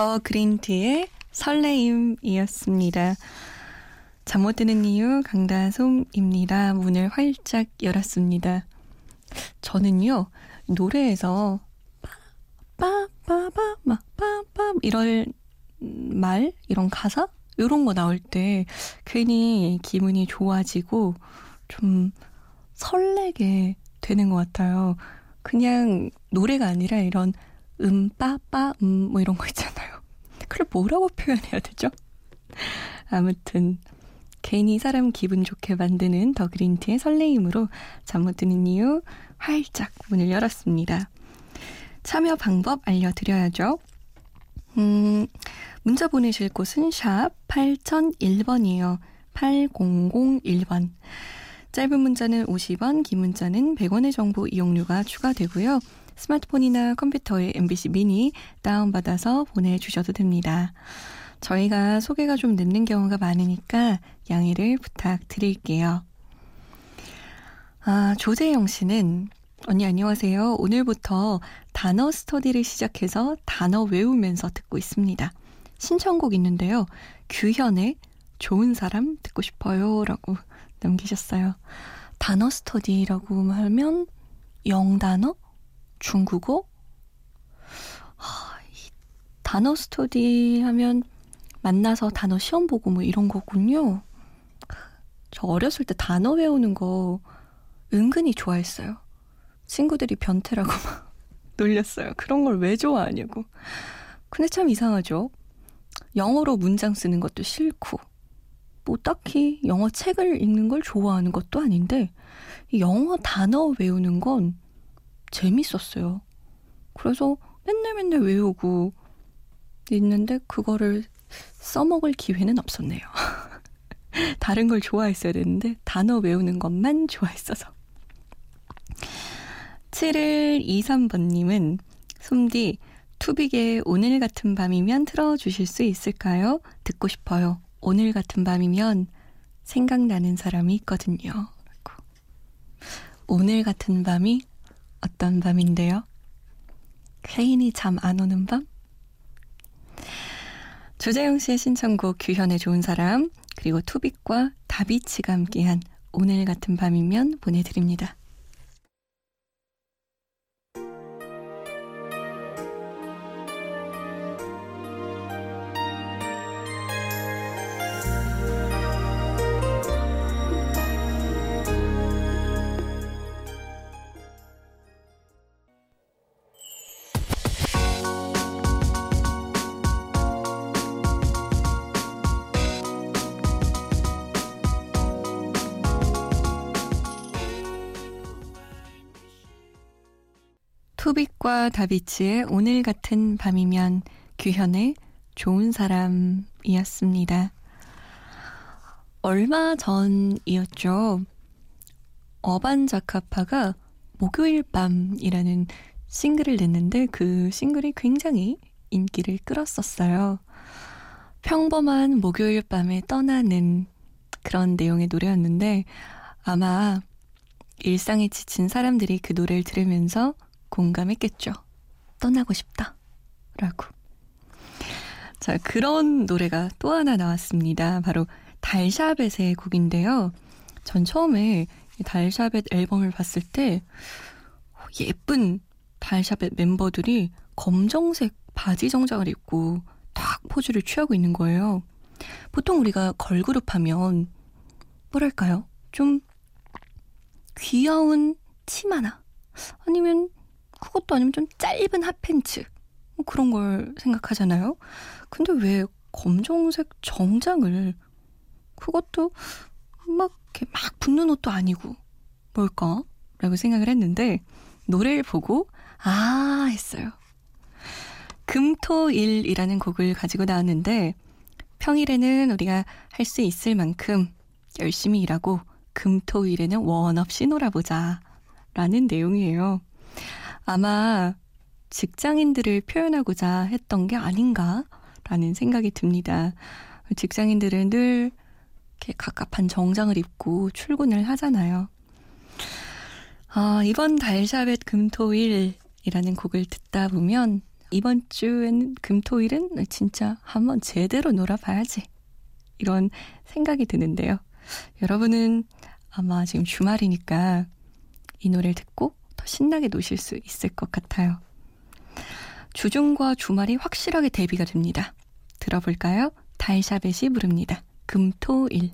더 그린티의 설레임이었습니다. 잠 못 드는 이유 강다솜입니다. 문을 활짝 열었습니다. 저는요 노래에서 빠빠빠 막 빠빠 이런 말 이런 가사 이런 거 나올 때 괜히 기분이 좋아지고 좀 설레게 되는 것 같아요. 그냥 노래가 아니라 이런 음, 빠 빠, 음, 뭐 이런 거 있잖아요. 그걸 뭐라고 표현해야 되죠? 아무튼, 괜히 사람 기분 좋게 만드는 더 그린티의 설레임으로 잠 못 드는 이유 활짝 문을 열었습니다. 참여 방법 알려드려야죠. 음, 문자 보내실 곳은 샵 8001번이에요. 8001번. 짧은 문자는 50원, 긴 문자는 100원의 정보 이용료가 추가되고요. 스마트폰이나 컴퓨터에 MBC 미니 다운받아서 보내주셔도 됩니다. 저희가 소개가 좀 늦는 경우가 많으니까 양해를 부탁드릴게요. 아, 조재영 씨는 언니 안녕하세요. 오늘부터 단어 스터디를 시작해서 단어 외우면서 듣고 있습니다. 신청곡 있는데요. 규현의 좋은 사람 듣고 싶어요. 라고 남기셨어요. 단어 스터디라고 하면 영단어? 중국어? 하, 이 단어 스터디 하면 만나서 단어 시험 보고 뭐 이런 거군요. 저 어렸을 때 단어 외우는 거 은근히 좋아했어요. 친구들이 변태라고 막 놀렸어요. 그런 걸 왜 좋아하냐고. 근데 참 이상하죠. 영어로 문장 쓰는 것도 싫고, 뭐 딱히 영어 책을 읽는 걸 좋아하는 것도 아닌데, 영어 단어 외우는 건 재밌었어요. 그래서 맨날 맨날 외우고 있는데 그거를 써먹을 기회는 없었네요. 다른 걸 좋아했어야 되는데 단어 외우는 것만 좋아했어서. 7123번님은 솜디 투빅의 오늘 같은 밤이면 틀어주실 수 있을까요? 듣고 싶어요. 오늘 같은 밤이면 생각나는 사람이 있거든요. 오늘 같은 밤이 어떤 밤인데요? 쾌인이 잠 안 오는 밤? 조재영 씨의 신청곡 규현의 좋은 사람 그리고 투빅과 다비치가 함께한 오늘 같은 밤이면 보내드립니다. 과 다비치의 오늘 같은 밤이면 규현의 좋은 사람이었습니다. 얼마 전이었죠. 어반자카파가 목요일 밤이라는 싱글을 냈는데 그 싱글이 굉장히 인기를 끌었었어요. 평범한 목요일 밤에 떠나는 그런 내용의 노래였는데 아마 일상에 지친 사람들이 그 노래를 들으면서 공감했겠죠. 떠나고 싶다. 라고. 자, 그런 노래가 또 하나 나왔습니다. 바로 달샤벳의 곡인데요. 전 처음에 달샤벳 앨범을 봤을 때 예쁜 달샤벳 멤버들이 검정색 바지 정장을 입고 딱 포즈를 취하고 있는 거예요. 보통 우리가 걸그룹 하면 뭐랄까요? 좀 귀여운 치마나 아니면 그것도 아니면 좀 짧은 핫팬츠 뭐 그런 걸 생각하잖아요. 근데 왜 검정색 정장을 그것도 막 이렇게 막 붙는 옷도 아니고 뭘까? 라고 생각을 했는데 노래를 보고 아 했어요. 금토일이라는 곡을 가지고 나왔는데 평일에는 우리가 할 수 있을 만큼 열심히 일하고 금토일에는 원 없이 놀아보자 라는 내용이에요. 아마 직장인들을 표현하고자 했던 게 아닌가 라는 생각이 듭니다. 직장인들은 늘 이렇게 갑갑한 정장을 입고 출근을 하잖아요. 아, 이번 달샤벳 금토일이라는 곡을 듣다 보면 이번 주에는 금토일은 진짜 한번 제대로 놀아봐야지. 이런 생각이 드는데요. 여러분은 아마 지금 주말이니까 이 노래를 듣고 더 신나게 노실 수 있을 것 같아요. 주중과 주말이 확실하게 대비가 됩니다. 들어볼까요? 달샤벳이 부릅니다. 금토일.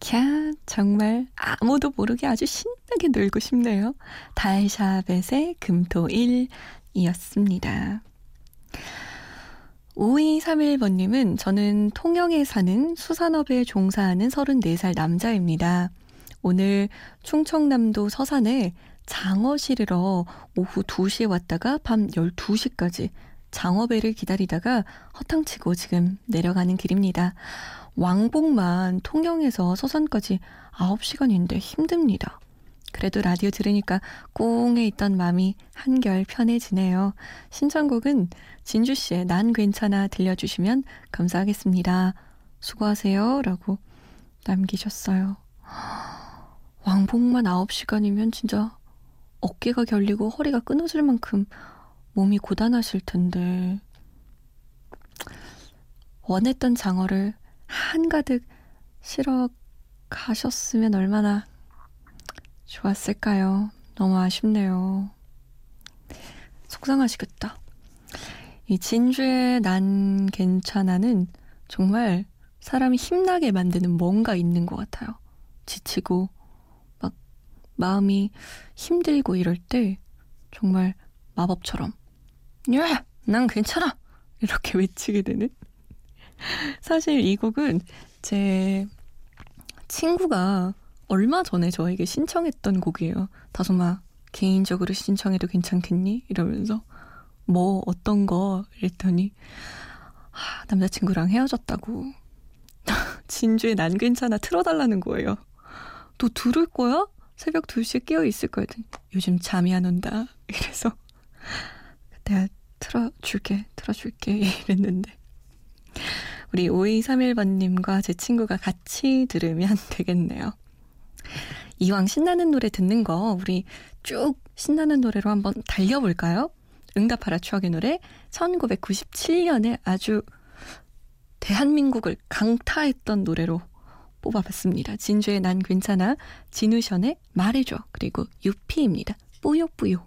캬, 정말 아무도 모르게 아주 신나게 놀고 싶네요. 달샤벳의 금토일이었습니다. 5231번님은 저는 통영에 사는 수산업에 종사하는 34살 남자입니다. 오늘 충청남도 서산에 장어 실으러 오후 2시에 왔다가 밤 12시까지 장어배를 기다리다가 허탕치고 지금 내려가는 길입니다. 왕복만 통영에서 서산까지 9시간인데 힘듭니다. 그래도 라디오 들으니까 꽁에 있던 마음이 한결 편해지네요. 신청곡은 진주 씨의 난 괜찮아 들려주시면 감사하겠습니다. 수고하세요. 라고 남기셨어요. 왕복만 9시간이면 진짜 어깨가 결리고 허리가 끊어질 만큼 몸이 고단하실 텐데. 원했던 장어를 한가득 실어 가셨으면 얼마나 좋았을까요? 너무 아쉽네요. 속상하시겠다. 이 진주의 난 괜찮아는 정말 사람이 힘나게 만드는 뭔가 있는 것 같아요. 지치고, 막, 마음이 힘들고 이럴 때 정말 마법처럼, 야! 난 괜찮아! 이렇게 외치게 되는? 사실 이 곡은 제 친구가 얼마 전에 저에게 신청했던 곡이에요. 다소마 개인적으로 신청해도 괜찮겠니? 이러면서 뭐 어떤 거 이랬더니 아, 남자친구랑 헤어졌다고 진주의 난 괜찮아 틀어달라는 거예요. 너 들을 거야? 새벽 2시에 깨어 있을 거야. 요즘 잠이 안 온다. 이래서 내가 틀어줄게, 틀어줄게 이랬는데 우리 5231번님과 제 친구가 같이 들으면 되겠네요. 이왕 신나는 노래 듣는 거 우리 쭉 신나는 노래로 한번 달려볼까요? 응답하라 추억의 노래 1997년에 아주 대한민국을 강타했던 노래로 뽑아봤습니다. 진주의 난 괜찮아, 진우션의 말해줘, 그리고 유피입니다. 뿌요뿌요.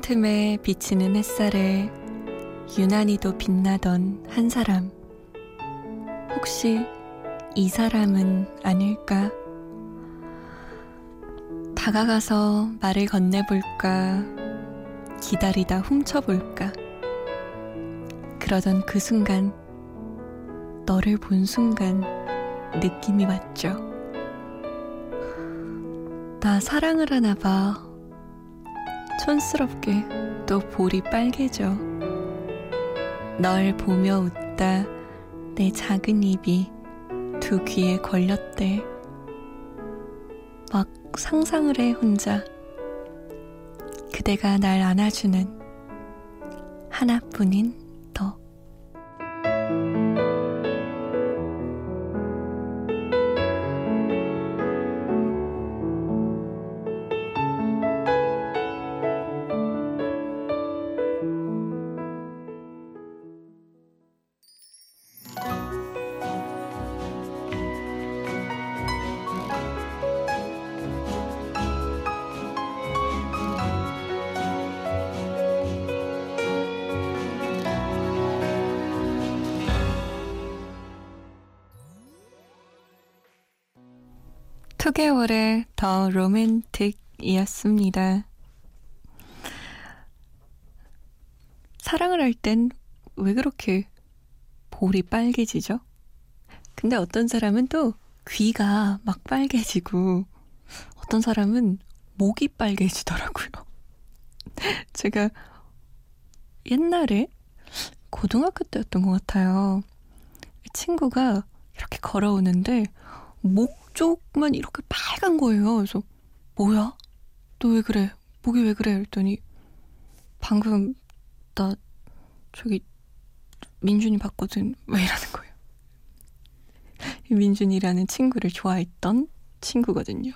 틈에 비치는 햇살에 유난히도 빛나던 한 사람. 혹시 이 사람은 아닐까? 다가가서 말을 건네볼까? 기다리다 훔쳐볼까? 그러던 그 순간, 너를 본 순간 느낌이 왔죠. 나 사랑을 하나 봐. 촌스럽게 또 볼이 빨개져. 널 보며 웃다 내 작은 입이 두 귀에 걸렸대. 막 상상을 해 혼자. 그대가 날 안아주는 하나뿐인 2개월의 더 로맨틱이었습니다. 사랑을 할 땐 왜 그렇게 볼이 빨개지죠? 근데 어떤 사람은 또 귀가 막 빨개지고 어떤 사람은 목이 빨개지더라고요. 제가 옛날에 고등학교 때였던 것 같아요. 친구가 이렇게 걸어오는데 목 쪽만 이렇게 빨간 거예요. 그래서 뭐야? 너 왜 그래? 목이 왜 그래? 했더니 방금 나 저기 민준이 봤거든. 왜 이러는 거예요? 민준이라는 친구를 좋아했던 친구거든요.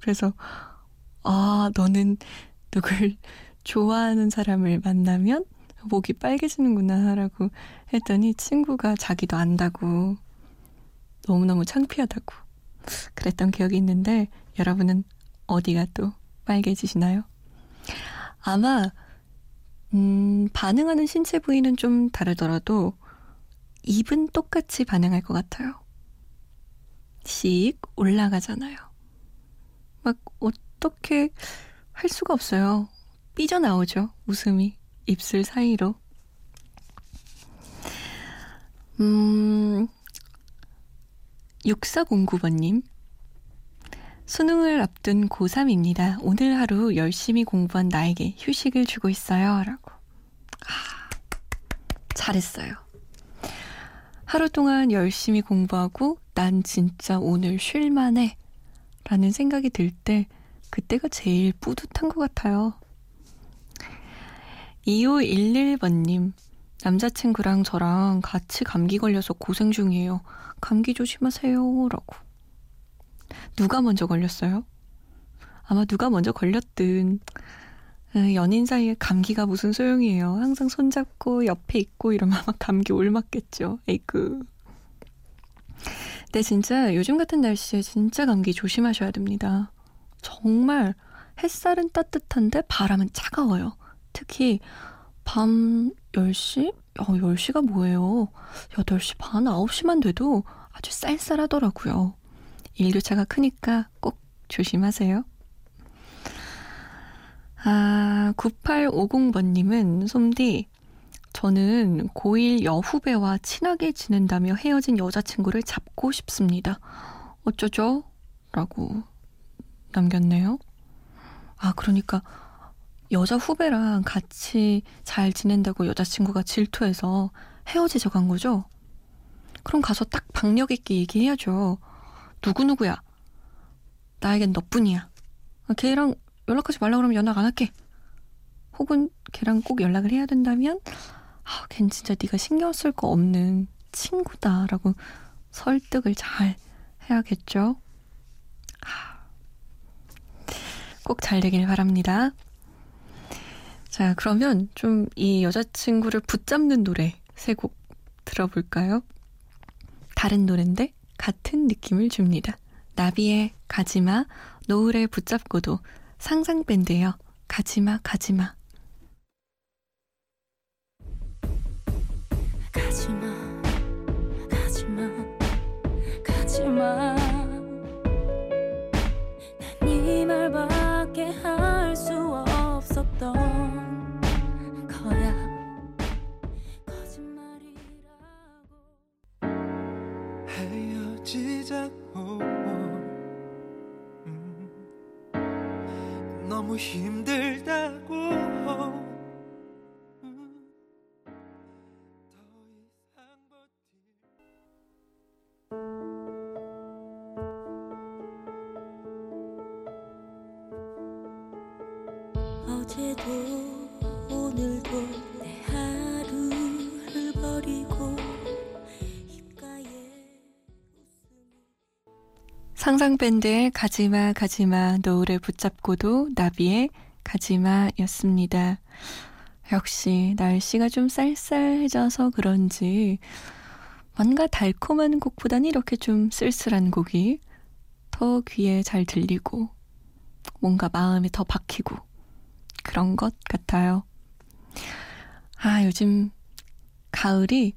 그래서 아 너는 누굴 좋아하는 사람을 만나면 목이 빨개지는구나 라고 했더니 친구가 자기도 안다고 너무너무 창피하다고 그랬던 기억이 있는데 여러분은 어디가 또 빨개지시나요? 아마 음, 반응하는 신체 부위는 좀 다르더라도 입은 똑같이 반응할 것 같아요. 씩 올라가잖아요. 막 어떻게 할 수가 없어요. 삐져나오죠. 웃음이 입술 사이로. 음, 6409번님. 수능을 앞둔 고3입니다. 오늘 하루 열심히 공부한 나에게 휴식을 주고 있어요. 라고. 아, 잘했어요. 하루 동안 열심히 공부하고 난 진짜 오늘 쉴만해. 라는 생각이 들 때 그때가 제일 뿌듯한 것 같아요. 2511번님. 남자친구랑 저랑 같이 감기 걸려서 고생 중이에요. 감기 조심하세요. 라고. 누가 먼저 걸렸어요? 아마 누가 먼저 걸렸든, 연인 사이에 감기가 무슨 소용이에요. 항상 손잡고 옆에 있고 이러면 아마 감기 올맞겠죠. 에이그. 근데 진짜 요즘 같은 날씨에 진짜 감기 조심하셔야 됩니다. 정말 햇살은 따뜻한데 바람은 차가워요. 특히 밤 10시? 어, 10시가 뭐예요? 8시 반, 9시만 돼도 아주 쌀쌀하더라고요. 일교차가 크니까 꼭 조심하세요. 아, 9850번님은 솜디, 저는 고1 여후배와 친하게 지낸다며 헤어진 여자친구를 잡고 싶습니다. 어쩌죠? 라고 남겼네요. 아, 그러니까 여자 후배랑 같이 잘 지낸다고 여자친구가 질투해서 헤어지자 간 거죠? 그럼 가서 딱 박력 있게 얘기해야죠. 누구누구야. 나에겐 너뿐이야. 걔랑 연락하지 말라 그러면 연락 안 할게. 혹은 걔랑 꼭 연락을 해야 된다면 아, 걘 진짜 네가 신경 쓸 거 없는 친구다라고 설득을 잘 해야겠죠. 꼭 잘 되길 바랍니다. 자, 그러면 좀 이 여자친구를 붙잡는 노래 세 곡 들어볼까요? 다른 노랜데 같은 느낌을 줍니다. 나비의 가지마, 노을의 붙잡고도 상상밴드예요. 가지마, 가지마. 가지마. 지자고 음, 너무 힘들다고 음, 버틸 어제도 오늘도 상상밴드의 가지마 가지마 노을을 붙잡고도 나비의 가지마였습니다. 역시 날씨가 좀 쌀쌀해져서 그런지 뭔가 달콤한 곡보다는 이렇게 좀 쓸쓸한 곡이 더 귀에 잘 들리고 뭔가 마음이 더 박히고 그런 것 같아요. 아, 요즘 가을이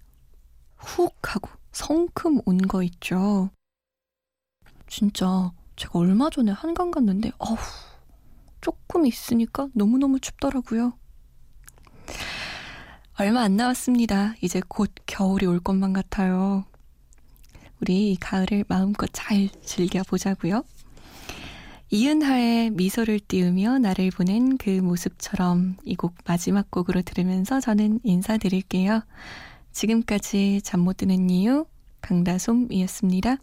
훅 하고 성큼 온 거 있죠. 진짜 제가 얼마 전에 한강 갔는데 어우 조금 있으니까 너무너무 춥더라고요. 얼마 안 남았습니다. 이제 곧 겨울이 올 것만 같아요. 우리 이 가을을 마음껏 잘 즐겨보자고요. 이은하의 미소를 띄우며 나를 보낸 그 모습처럼 이 곡 마지막 곡으로 들으면서 저는 인사드릴게요. 지금까지 잠 못 드는 이유 강다솜이었습니다.